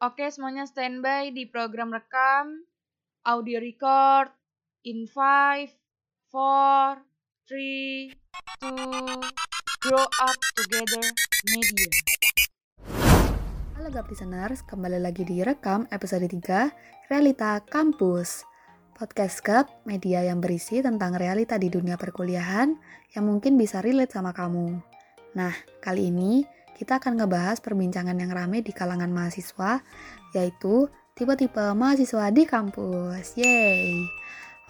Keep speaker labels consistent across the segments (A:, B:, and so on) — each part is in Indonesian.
A: Oke, semuanya standby di program rekam, audio record, in 5, 4, 3, 2, grow up together media.
B: Halo Gap Listeners, kembali lagi di Rekam episode 3, Realita Kampus. Podcast Gap, media yang berisi tentang realita di dunia perkuliahan yang mungkin bisa relate sama kamu. Nah, kali ini kita akan ngebahas perbincangan yang rame di kalangan mahasiswa, yaitu tipe-tipe mahasiswa di kampus. Yeay!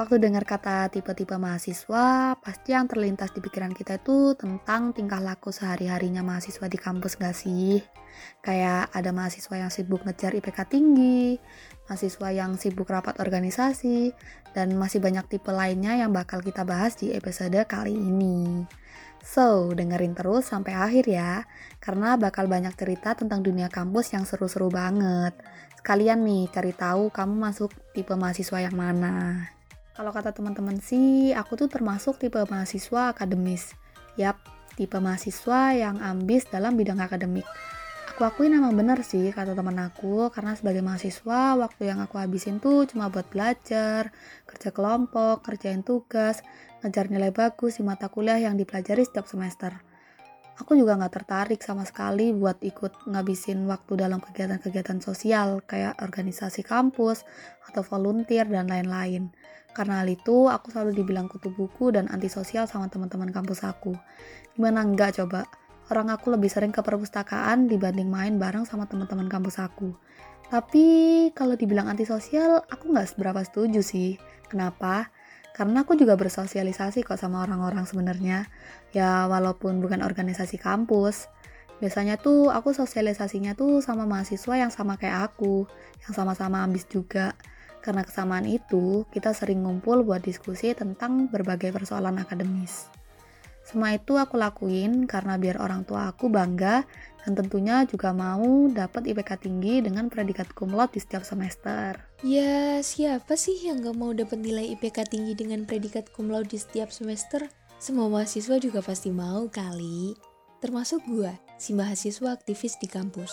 B: Waktu dengar kata tipe-tipe mahasiswa, pasti yang terlintas di pikiran kita itu tentang tingkah laku sehari-harinya mahasiswa di kampus gak sih? Kayak ada mahasiswa yang sibuk ngejar IPK tinggi, mahasiswa yang sibuk rapat organisasi, dan masih banyak tipe lainnya yang bakal kita bahas di episode kali ini. So, dengerin terus sampai akhir ya, karena bakal banyak cerita tentang dunia kampus yang seru-seru banget. Sekalian nih, cari tahu kamu masuk tipe mahasiswa yang mana. Kalau kata teman-teman sih, aku tuh termasuk tipe mahasiswa akademis. Yap, tipe mahasiswa yang ambis dalam bidang akademik. Aku akuin emang bener sih kata teman aku, karena sebagai mahasiswa, waktu yang aku habisin tuh cuma buat belajar, kerja kelompok, kerjain tugas, ngejar nilai bagus di mata kuliah yang dipelajari setiap semester. Aku juga nggak tertarik sama sekali buat ikut ngabisin waktu dalam kegiatan-kegiatan sosial kayak organisasi kampus atau volunteer dan lain-lain. Karena hal itu, aku selalu dibilang kutu buku dan antisosial sama teman-teman kampus aku. Gimana enggak coba? Orang aku lebih sering ke perpustakaan dibanding main bareng sama teman-teman kampus aku. Tapi kalau dibilang antisosial, aku nggak seberapa setuju sih. Kenapa? Karena aku juga bersosialisasi kok sama orang-orang sebenarnya. Ya walaupun bukan organisasi kampus. Biasanya tuh aku sosialisasinya tuh sama mahasiswa yang sama kayak aku yang sama-sama ambis juga. Karena kesamaan itu kita sering ngumpul buat diskusi tentang berbagai persoalan akademis. Semua itu aku lakuin karena biar orang tua aku bangga dan tentunya juga mau dapat IPK tinggi dengan predikat laude di setiap semester.
C: Ya, siapa sih yang gak mau dapat nilai IPK tinggi dengan predikat laude di setiap semester? Semua mahasiswa juga pasti mau kali. Termasuk gue, si mahasiswa aktivis di kampus.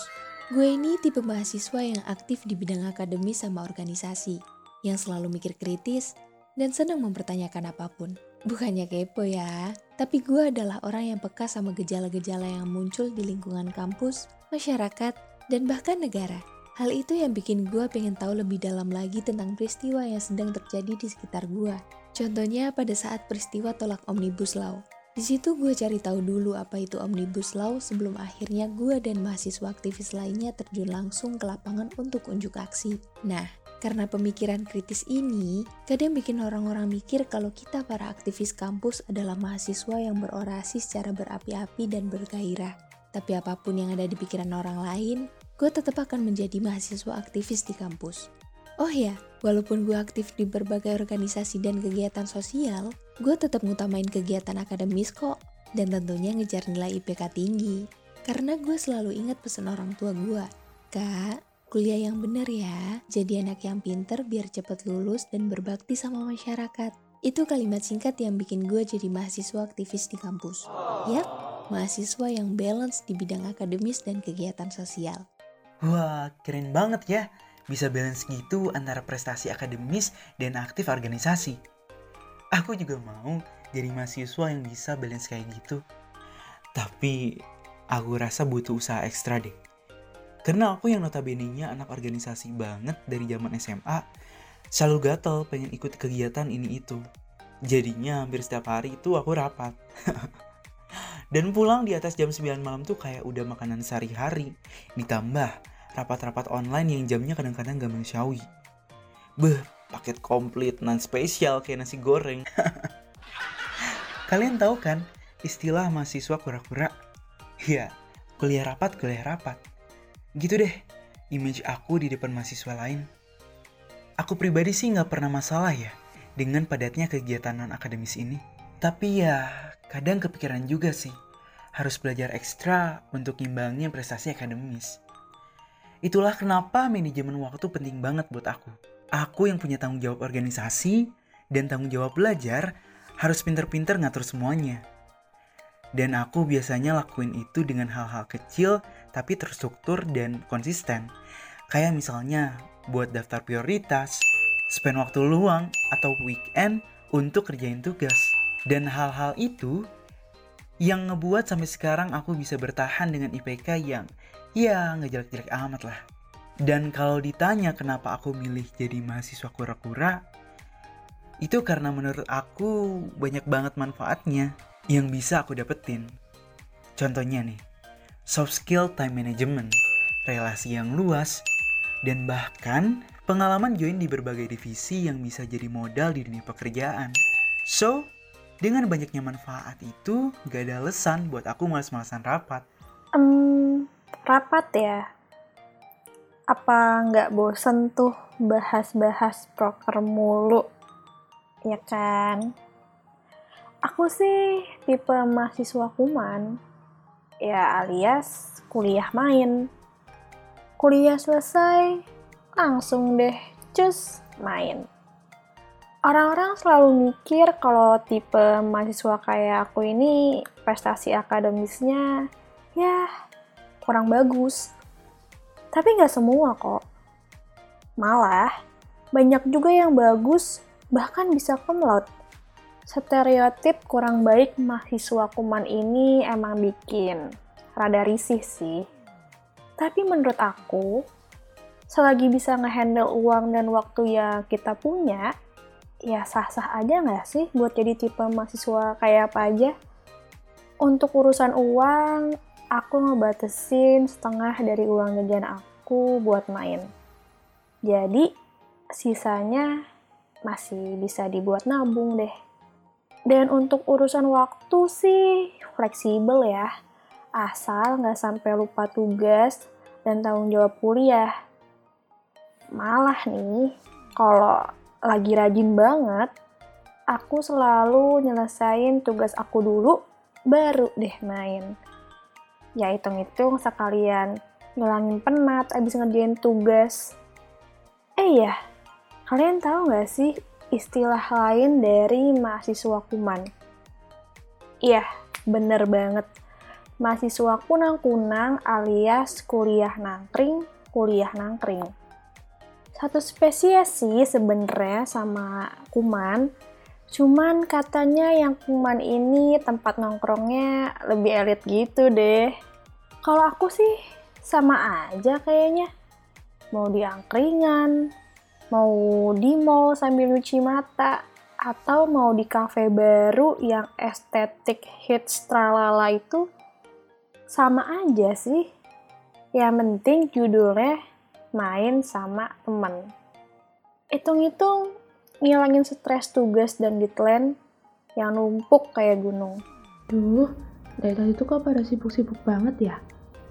C: Gue ini tipe mahasiswa yang aktif di bidang akademis sama organisasi, yang selalu mikir kritis dan senang mempertanyakan apa pun. Bukannya kepo ya, tapi gue adalah orang yang peka sama gejala-gejala yang muncul di lingkungan kampus, masyarakat, dan bahkan negara. Hal itu yang bikin gue pengen tahu lebih dalam lagi tentang peristiwa yang sedang terjadi di sekitar gue. Contohnya pada saat peristiwa tolak Omnibus Law. Di situ gue cari tahu dulu apa itu Omnibus Law sebelum akhirnya gue dan mahasiswa aktivis lainnya terjun langsung ke lapangan untuk unjuk aksi. Nah, karena pemikiran kritis ini, kadang bikin orang-orang mikir kalau kita para aktivis kampus adalah mahasiswa yang berorasi secara berapi-api dan bergairah. Tapi apa pun yang ada di pikiran orang lain, gue tetap akan menjadi mahasiswa aktivis di kampus. Oh ya, walaupun gue aktif di berbagai organisasi dan kegiatan sosial, gue tetap ngutamain kegiatan akademis kok, dan tentunya ngejar nilai IPK tinggi. Karena gue selalu ingat pesan orang tua gue, Kak, Kuliah yang benar ya, jadi anak yang pinter biar cepet lulus dan berbakti sama masyarakat. Itu kalimat singkat yang bikin gue jadi mahasiswa aktivis di kampus. Yap, mahasiswa yang balance di bidang akademis dan kegiatan sosial.
D: Wah, keren banget ya. Bisa balance gitu antara prestasi akademis dan aktif organisasi. Aku juga mau jadi mahasiswa yang bisa balance kayak gitu. Tapi aku rasa butuh usaha ekstra deh. Karena aku yang notabene-nya anak organisasi banget dari zaman SMA, selalu gatel pengen ikut kegiatan ini itu. Jadinya hampir setiap hari itu aku rapat. Dan pulang di atas jam 9 malam tuh kayak udah makanan sehari-hari. Ditambah rapat-rapat online yang jamnya kadang-kadang gak manusiawi. Beh, paket komplit non spesial kayak nasi goreng. Kalian tahu kan istilah mahasiswa kura-kura? Ya, kuliah rapat, kuliah rapat. Gitu deh, image aku di depan mahasiswa lain. Aku pribadi sih nggak pernah masalah ya dengan padatnya kegiatan non-akademis ini. Tapi ya, kadang kepikiran juga sih, harus belajar ekstra untuk ngimbangin prestasi akademis. Itulah kenapa manajemen waktu penting banget buat aku. Aku yang punya tanggung jawab organisasi dan tanggung jawab belajar harus pinter-pinter ngatur semuanya. Dan aku biasanya lakuin itu dengan hal-hal kecil tapi terstruktur dan konsisten. Kayak misalnya buat daftar prioritas, spend waktu luang atau weekend untuk kerjain tugas. Dan hal-hal itu yang ngebuat sampai sekarang aku bisa bertahan dengan IPK yang ya nggak jelek-jelek amat lah. Dan kalau ditanya kenapa aku milih jadi mahasiswa kura-kura, itu karena menurut aku banyak banget manfaatnya yang bisa aku dapetin. Contohnya nih, soft skill time management, relasi yang luas, dan bahkan pengalaman join di berbagai divisi yang bisa jadi modal di dunia pekerjaan. So, dengan banyaknya manfaat itu, gak ada alasan buat aku malas-malasan rapat.
E: Um, rapat ya? Apa nggak bosen tuh bahas-bahas proker mulu? Ya kan? Aku sih tipe mahasiswa kuman, ya alias kuliah main. Kuliah selesai, langsung deh cus main. Orang-orang selalu mikir kalau tipe mahasiswa kayak aku ini prestasi akademisnya ya kurang bagus. Tapi nggak semua kok. Malah, banyak juga yang bagus, bahkan bisa kumlaut. Stereotip kurang baik mahasiswa kuman ini emang bikin rada risih sih. Tapi menurut aku, selagi bisa ngehandle uang dan waktu yang kita punya, ya sah-sah aja nggak sih buat jadi tipe mahasiswa kayak apa aja? Untuk urusan uang, aku ngebatesin setengah dari uang jajan aku buat main. Jadi, sisanya masih bisa dibuat nabung deh. Dan untuk urusan waktu sih fleksibel ya. Asal nggak sampai lupa tugas dan tanggung jawab kuliah. Malah nih, kalau lagi rajin banget, aku selalu nyelesain tugas aku dulu, baru deh main ya hitung-hitung sekalian ngilangin penat abis ngerjain tugas. Eh ya, kalian tahu nggak sih istilah lain dari mahasiswa kuman? Iya, bener banget. Mahasiswa kunang-kunang alias kuliah nangkring, kuliah nangkring. Satu spesies sih sebenarnya sama kuman, cuman katanya yang kuman ini tempat nongkrongnya lebih elit gitu deh. Kalau aku sih sama aja kayaknya. Mau di angkringan, mau di mall sambil nyuci mata, atau mau di cafe baru yang estetik hits tralala itu sama aja sih. Yang penting judulnya main sama temen. Hitung-hitung ngilangin stres tugas dan deadline yang numpuk kayak gunung.
F: Duh, dari tadi tuh kok pada sibuk-sibuk banget ya?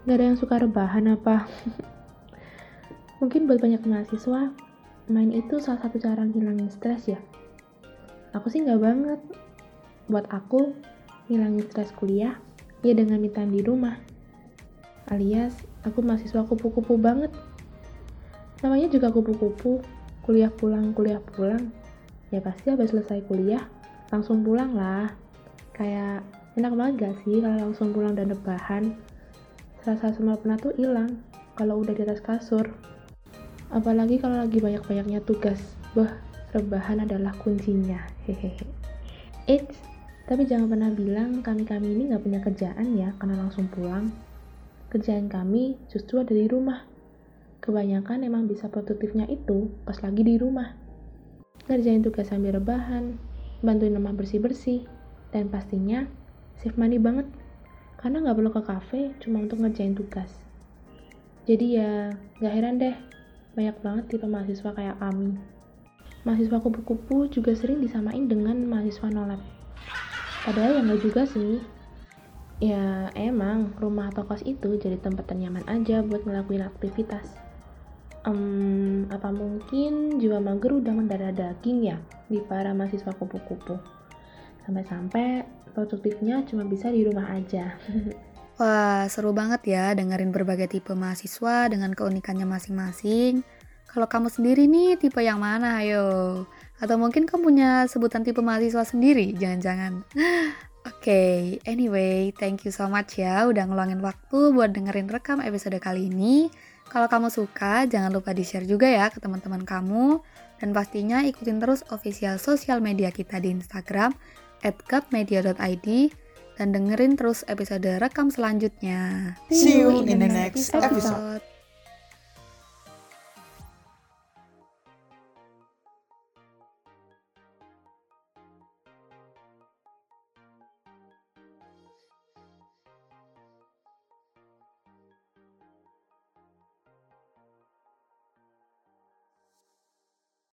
F: Gak ada yang suka rebahan apa? Mungkin buat banyak mahasiswa, main itu salah satu cara ngilangin stres ya. Aku sih nggak banget. Buat aku, ngilangin stres kuliah, ya dengan time di rumah. Alias, aku mahasiswa kupu-kupu banget. Namanya juga kupu-kupu, kuliah pulang, kuliah pulang. Ya pasti habis selesai kuliah, langsung pulang lah. Kayak enak banget gak sih kalau langsung pulang dan rebahan? rasa semua penat tuh hilang kalau udah di atas kasur. Apalagi kalau lagi banyak-banyaknya tugas. Wah, rebahan adalah kuncinya. Hehehe. Tapi jangan pernah bilang kami-kami ini nggak punya kerjaan ya karena langsung pulang. Kerjaan kami justru ada di rumah. Kebanyakan emang bisa produktifnya itu pas lagi di rumah. Ngerjain tugas sambil rebahan, bantuin rumah bersih-bersih, dan pastinya save money banget karena nggak perlu ke kafe cuma untuk ngerjain tugas. Jadi ya nggak heran deh, banyak banget tipe mahasiswa kayak kami. Mahasiswa kupu-kupu juga sering disamain dengan mahasiswa nolep. Padahal ya nggak juga sih. Ya emang rumah atau kos itu jadi tempat ternyaman aja buat ngelakuin aktivitas. Um, apa mungkin jiwa mager udah mendarah daging ya di para mahasiswa kupu-kupu? Sampai-sampai produktifnya cuma bisa di rumah aja.
B: Wah, seru banget ya dengerin berbagai tipe mahasiswa dengan keunikannya masing-masing. Kalau kamu sendiri nih tipe yang mana, ayo? Atau mungkin kamu punya sebutan tipe mahasiswa sendiri, jangan-jangan. Oke, okay, anyway, thank you so much ya udah ngeluangin waktu buat dengerin rekam episode kali ini. Kalau kamu suka, jangan lupa di-share juga ya ke teman-teman kamu. Dan pastinya ikutin terus official sosial media kita di Instagram at cupmedia.id dan dengerin terus episode rekam selanjutnya.
D: See you in the next episode.